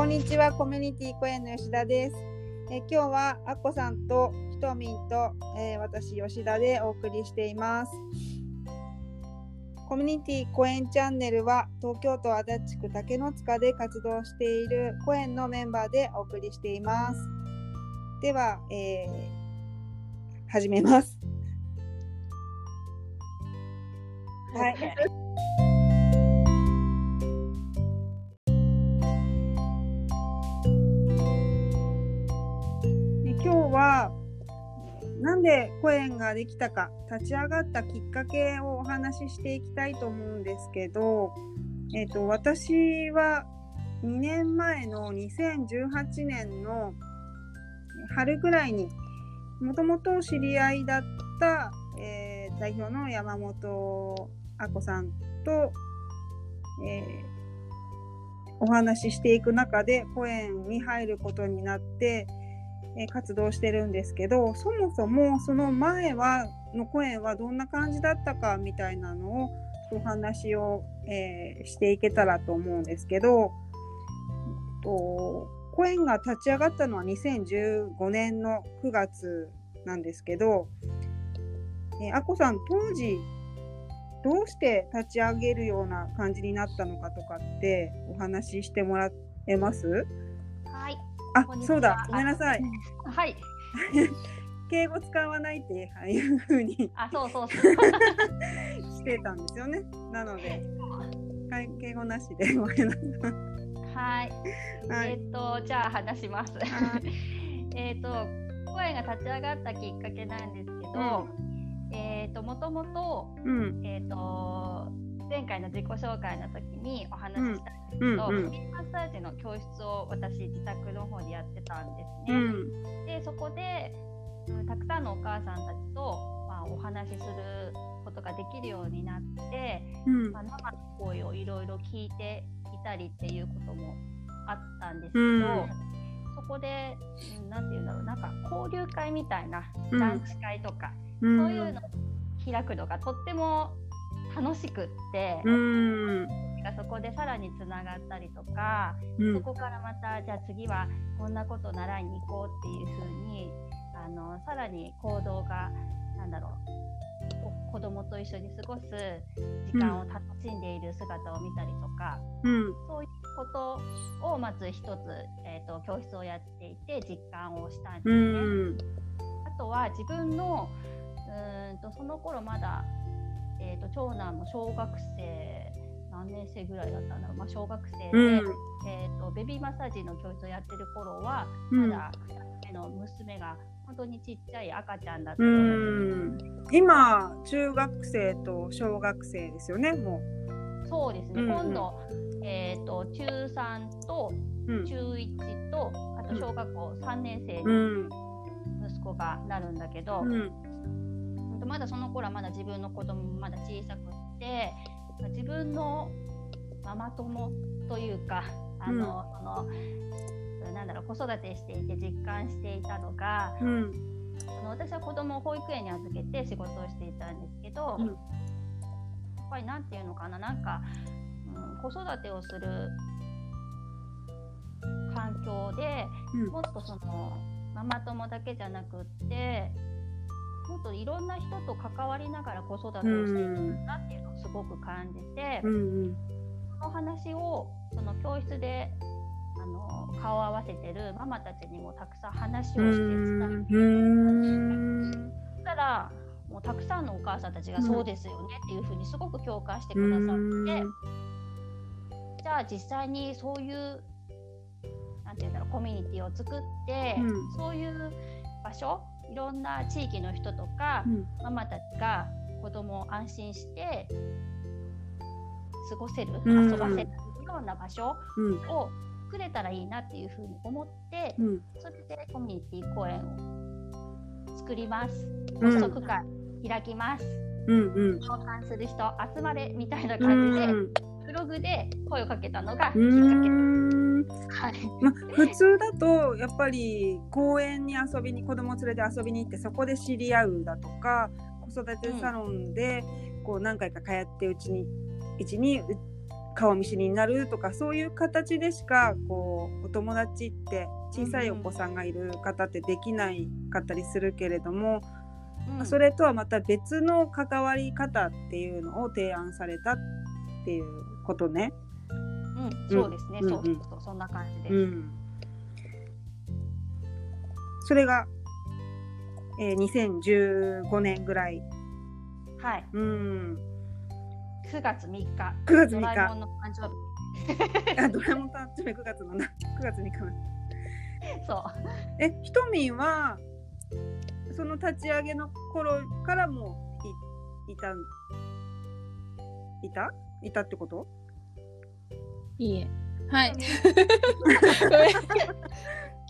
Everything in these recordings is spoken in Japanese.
こんにちは、コミュニティ公園の吉田です。え今日はあっこさんとひとみんと、えー、私吉田でお送りしています。コミュニティ公園チャンネルは東京都足立区竹の塚で活動している公園のメンバーでお送りしています。では、えー、始めます。はい。なんでコエンができたか立ち上がったきっかけをお話ししていきたいと思うんですけど、えーと、私は2年前の2018年の春ぐらいにもともと知り合いだった、えー、代表の山本あこさんと、えー、お話ししていく中でコエンに入ることになって活動してるんですけどそもそもその前はの声はどんな感じだったかみたいなのをお話を、えー、していけたらと思うんですけど、と声が立ち上がったのは2015年の9月なんですけど、えー、あこさん当時どうして立ち上げるような感じになったのかとかってお話ししてもらえます？あ、そうだ。ごめんなさい。はい。敬語使わないっていうふうに。あ、そうそうそう。してたんですよね。なので。敬語なしでごめんなさい。はい。はい、えっ、ー、と、じゃあ話します。えっと、声が立ち上がったきっかけなんですけど。うん、えっと、もともと、うん、えっと。前回の自己紹介の時にお話ししたんですけど、うんうん。うん、マッサージの教室を私自宅の方でやってたんですね。うん、でそこで、うん、たくさんのお母さんたちと、まあ、お話しすることができるようになって、うん、まあ、生の声をいろいろ聞いていたりっていうこともあったんですけど、うん、そこで何、て言うんだろうなんか交流会みたいなランチ会とか、そういうのを開くのがとっても楽しくって、うん、そこでさらにつながったりとか、うん、そこからまたじゃあ次はこんなこと習いに行こうっていうふうにあのさらに行動がなんだろう子供と一緒に過ごす時間を楽しんでいる姿を見たりとか、うん、そういうことをまず一つ、えーと、と教室をやっていて実感をしたんですね。あとは自分のうんとその頃まだえーと、長男も小学生何年生ぐらいだったんだろう、まあ、小学生で、うん、えーと、ベビーマッサージの教室をやってる頃は、うん、まだ2人目の娘が本当にちっちゃい赤ちゃんだったう。ん。今中学生と小学生ですよねもう。そうですね、うんうん、今度、えーと、と中3と中1と、あと小学校3年生に息子がなるんだけど、まだその頃はまだ自分の子供もまだ小さくって自分のママ友というかあの、うん、そのなんだろう子育てしていて実感していたのが、うん、あの私は子供を保育園に預けて仕事をしていたんですけど、うん、やっぱりなんていうのかななんか、うん、子育てをする環境で、もっとそのママ友だけじゃなくっていろんな人と関わりながら子育てをしていくんだっていうのをすごく感じて、うん。うん、その話をその教室であの顔を合わせてるママたちにもたくさん話をして伝えてそしたらもうたくさんのお母さんたちがそうですよねっていうふうにすごく共感してくださって、じゃあ実際にそういうなんていうんだろうコミュニティを作って、うん、そういう場所いろんな地域の人とか、うん、ママたちが子供を安心して過ごせる、うん、遊ばせるような場所を作れたらいいなっていうふうに思って、うん、それでコミュニティ公演を作ります。発足会開きます、うんうん、共感する人集まれみたいな感じで、ブログで声をかけたのがきっかけはいま、普通だとやっぱり公園に遊びに子供連れて遊びに行ってそこで知り合うだとか子育てサロンでこう何回か通ってうちにうちに顔見知りになるとかそういう形でしかこうお友達って小さいお子さんがいる方ってできないかったりするけれども、うん、それとはまた別の関わり方っていうのを提案されたっていうことね。うん、そうですね、うん、そうそうそんな感じです。うん、それが、えー、2015年ぐらい。はい。うん。9月3日。9月3日。ドラえもんの誕生日。あ、ドラえもん誕生日9月のな、9月3日。そう。え、ひとみんは、その立ち上げの頃からもいいたいた？いたってこと？いいえ。はい。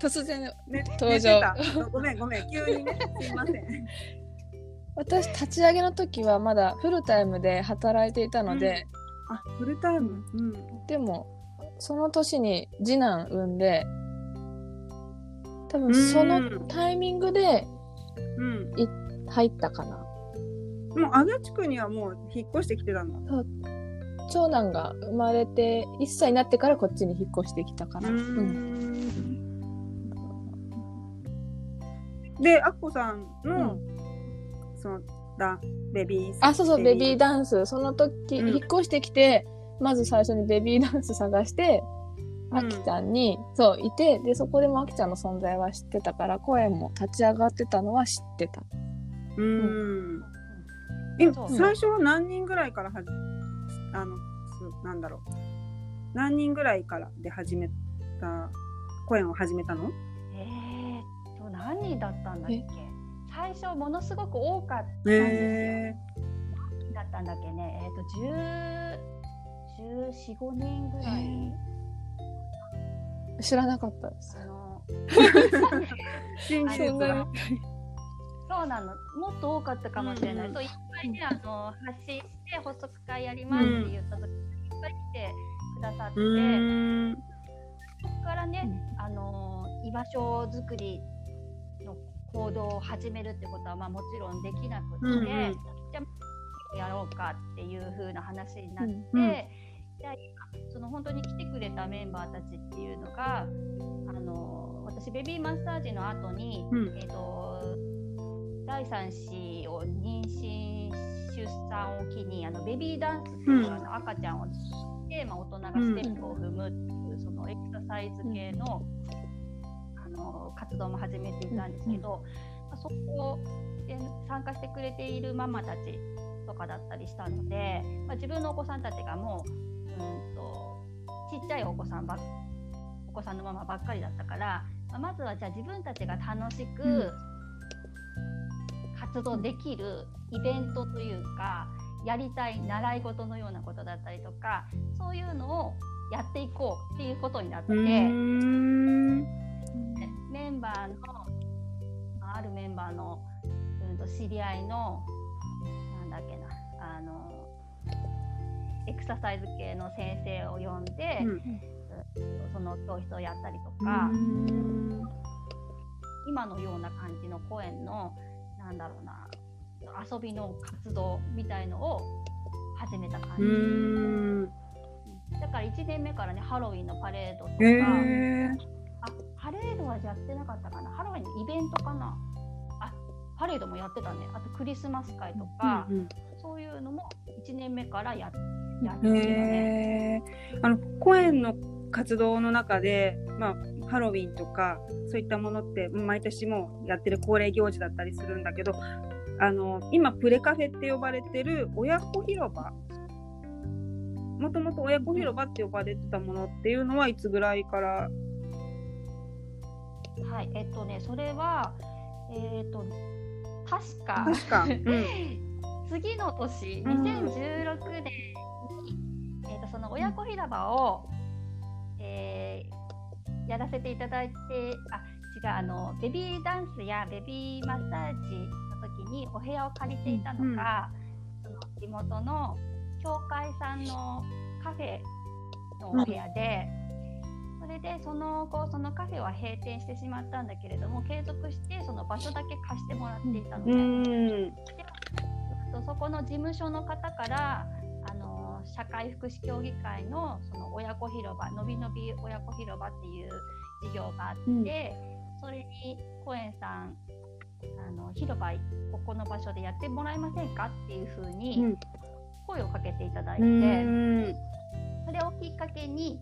突然、ね、登場。ごめんごめん、急にね、すいません。私立ち上げの時はまだフルタイムで働いていたので、うん、あフルタイム、うん、でもその年に次男産んで多分そのタイミングで、うん、入ったかな。もう足立区にはもう引っ越してきてたんだ長男が生まれて1歳になってからこっちに引っ越してきたから。で、アッコさんの、そのだベビーあ、そうそう、ベビーダンス。その時、引っ越してきて、まず最初にベビーダンス探して、あきちゃんに、そう、いて、で、そこでもあきちゃんの存在は知ってたから、声も立ち上がってたのは知ってた。うん。え、最初は何人ぐらいからはあのなんだろう。何人ぐらいからで始めた声を始めたの？えー、と何人だったんだっけ？最初ものすごく多かったんですよ。えー、だったんだっけね？えっ、ー、と1415人ぐらい、知らなかったです。あのそうなの。もっと多かったかもしれない、うん、そういっぱいねあの発信して補足会やりますって言った時に、いっぱい来てくださって、うん、そこからね、あの居場所づくりの行動を始めるってことは、まあ、もちろんできなくて、うんうん、じゃあやろうかっていう風な話になって、うんうん、じゃあ今その本当に来てくれたメンバーたちっていうのがあの私ベビーマッサージの後に、うん、えっ、ー、と第3子を妊娠出産を機にあのベビーダンスっていう、うん、あの赤ちゃんをして、まあ、大人がステップを踏むっていう、そのエクササイズ系の,、あの活動も始めていたんですけど、まあ、そこで参加してくれているママたちとかだったりしたので、まあ、自分のお子さんたちがもううんとちっちゃいお子さんばお子さんのママばっかりだったから、まあ、まずはじゃあ自分たちが楽しく、活動できるイベントというかやりたい習い事のようなことだったりとかそういうのをやっていこうっていうことになってメンバーのあるメンバーの、うん、と知り合いのなんだっけなあのエクササイズ系の先生を呼んで、うん、その教室をやったりとか今のような感じの公演のなんだろうな。遊びの活動みたいのを始めた感じ。だから1年目からねハロウィンのパレードとか、えー、あパレードはやってなかったかな。ハロウィンのイベントかな。あパレードもやってたね。あとクリスマス会とか、うんうん、そういうのも1年目からややってるよね。えー、あの公園の活動の中で、まあ、ハロウィンとかそういったものって毎年もやってる恒例行事だったりするんだけどあの今プレカフェって呼ばれてる親子広場。もともと親子広場って呼ばれてたものっていうのはいつぐらいから？はいえっとねそれはえー、っと確か。確か、うん、次の年2016年に、えー、っとその親子広場を、えー、やらせていただいてあ違うあのベビーダンスやベビーマッサージの時にお部屋を借りていたのが、うん、その地元の教会さんのカフェのお部屋で、うん、それでその後そのカフェは閉店してしまったんだけれども継続してその場所だけ貸してもらっていたので,、うん、でそこの事務所の方から社会福祉協議会のその親子広場のびのび親子広場っていう事業があって、うん、それにコエンさんあの広場ここの場所でやってもらえませんかっていうふうに声をかけていただいて、うん、それをきっかけに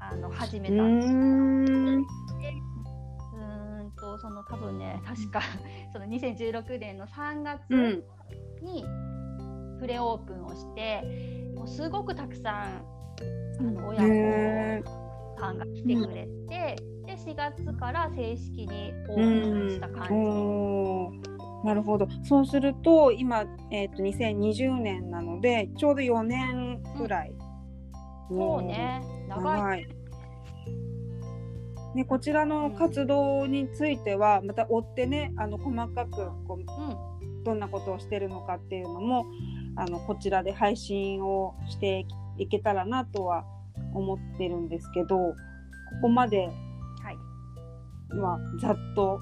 あの始めたんです。うん。とその多分ね確かその2016年の3月にプレオープンをして、もうすごくたくさんあの親子さんが来てくれて、で4月から正式にオープンした感じ。なるほど。そうすると今、えーと、と2020年なのでちょうど4年ぐらい、うん、そうね。長い。ね、こちらの活動についてはまた追ってねあの細かくこう、うん、どんなことをしてるのかっていうのもあのこちらで配信をしていけたらなとは思ってるんですけどここまで、はい、まあざっと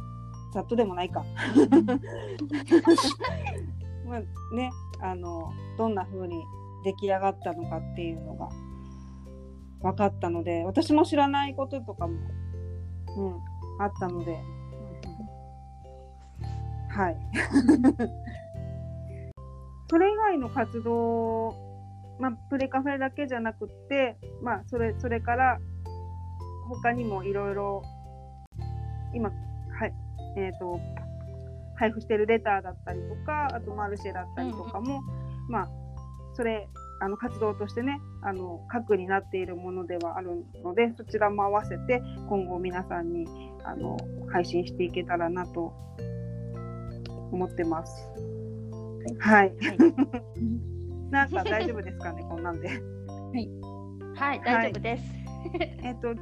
ざっとでもないか。まあねあのどんな風に出来上がったのかっていうのが分かったので私も知らないこととかもうん、あったので、はい。それ以外の活動、まあ、プレカフェだけじゃなくて、まあ、それそれから他にもいろいろ今、はいえーと、配布してるレターだったりとかあとマルシェだったりとかも、うん、まあそれあの活動としてねあの核になっているものではあるのでそちらも合わせて今後皆さんにあの配信していけたらなと思ってます。はい。はい、なんか大丈夫ですかねこんなんで。はい。はい、大丈夫です。えっと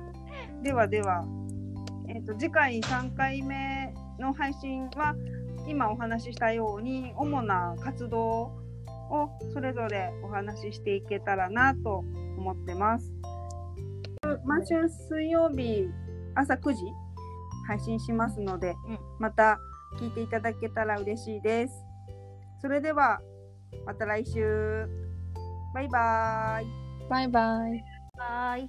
ではではえっと次回3回目の配信は今お話ししたように主な活動をそれぞれお話ししていけたらなと思ってます。毎週水曜日朝9時配信しますので、うん、また聞いていただけたら嬉しいです。それではまた来週。バイバイ。バイバイ。バイ。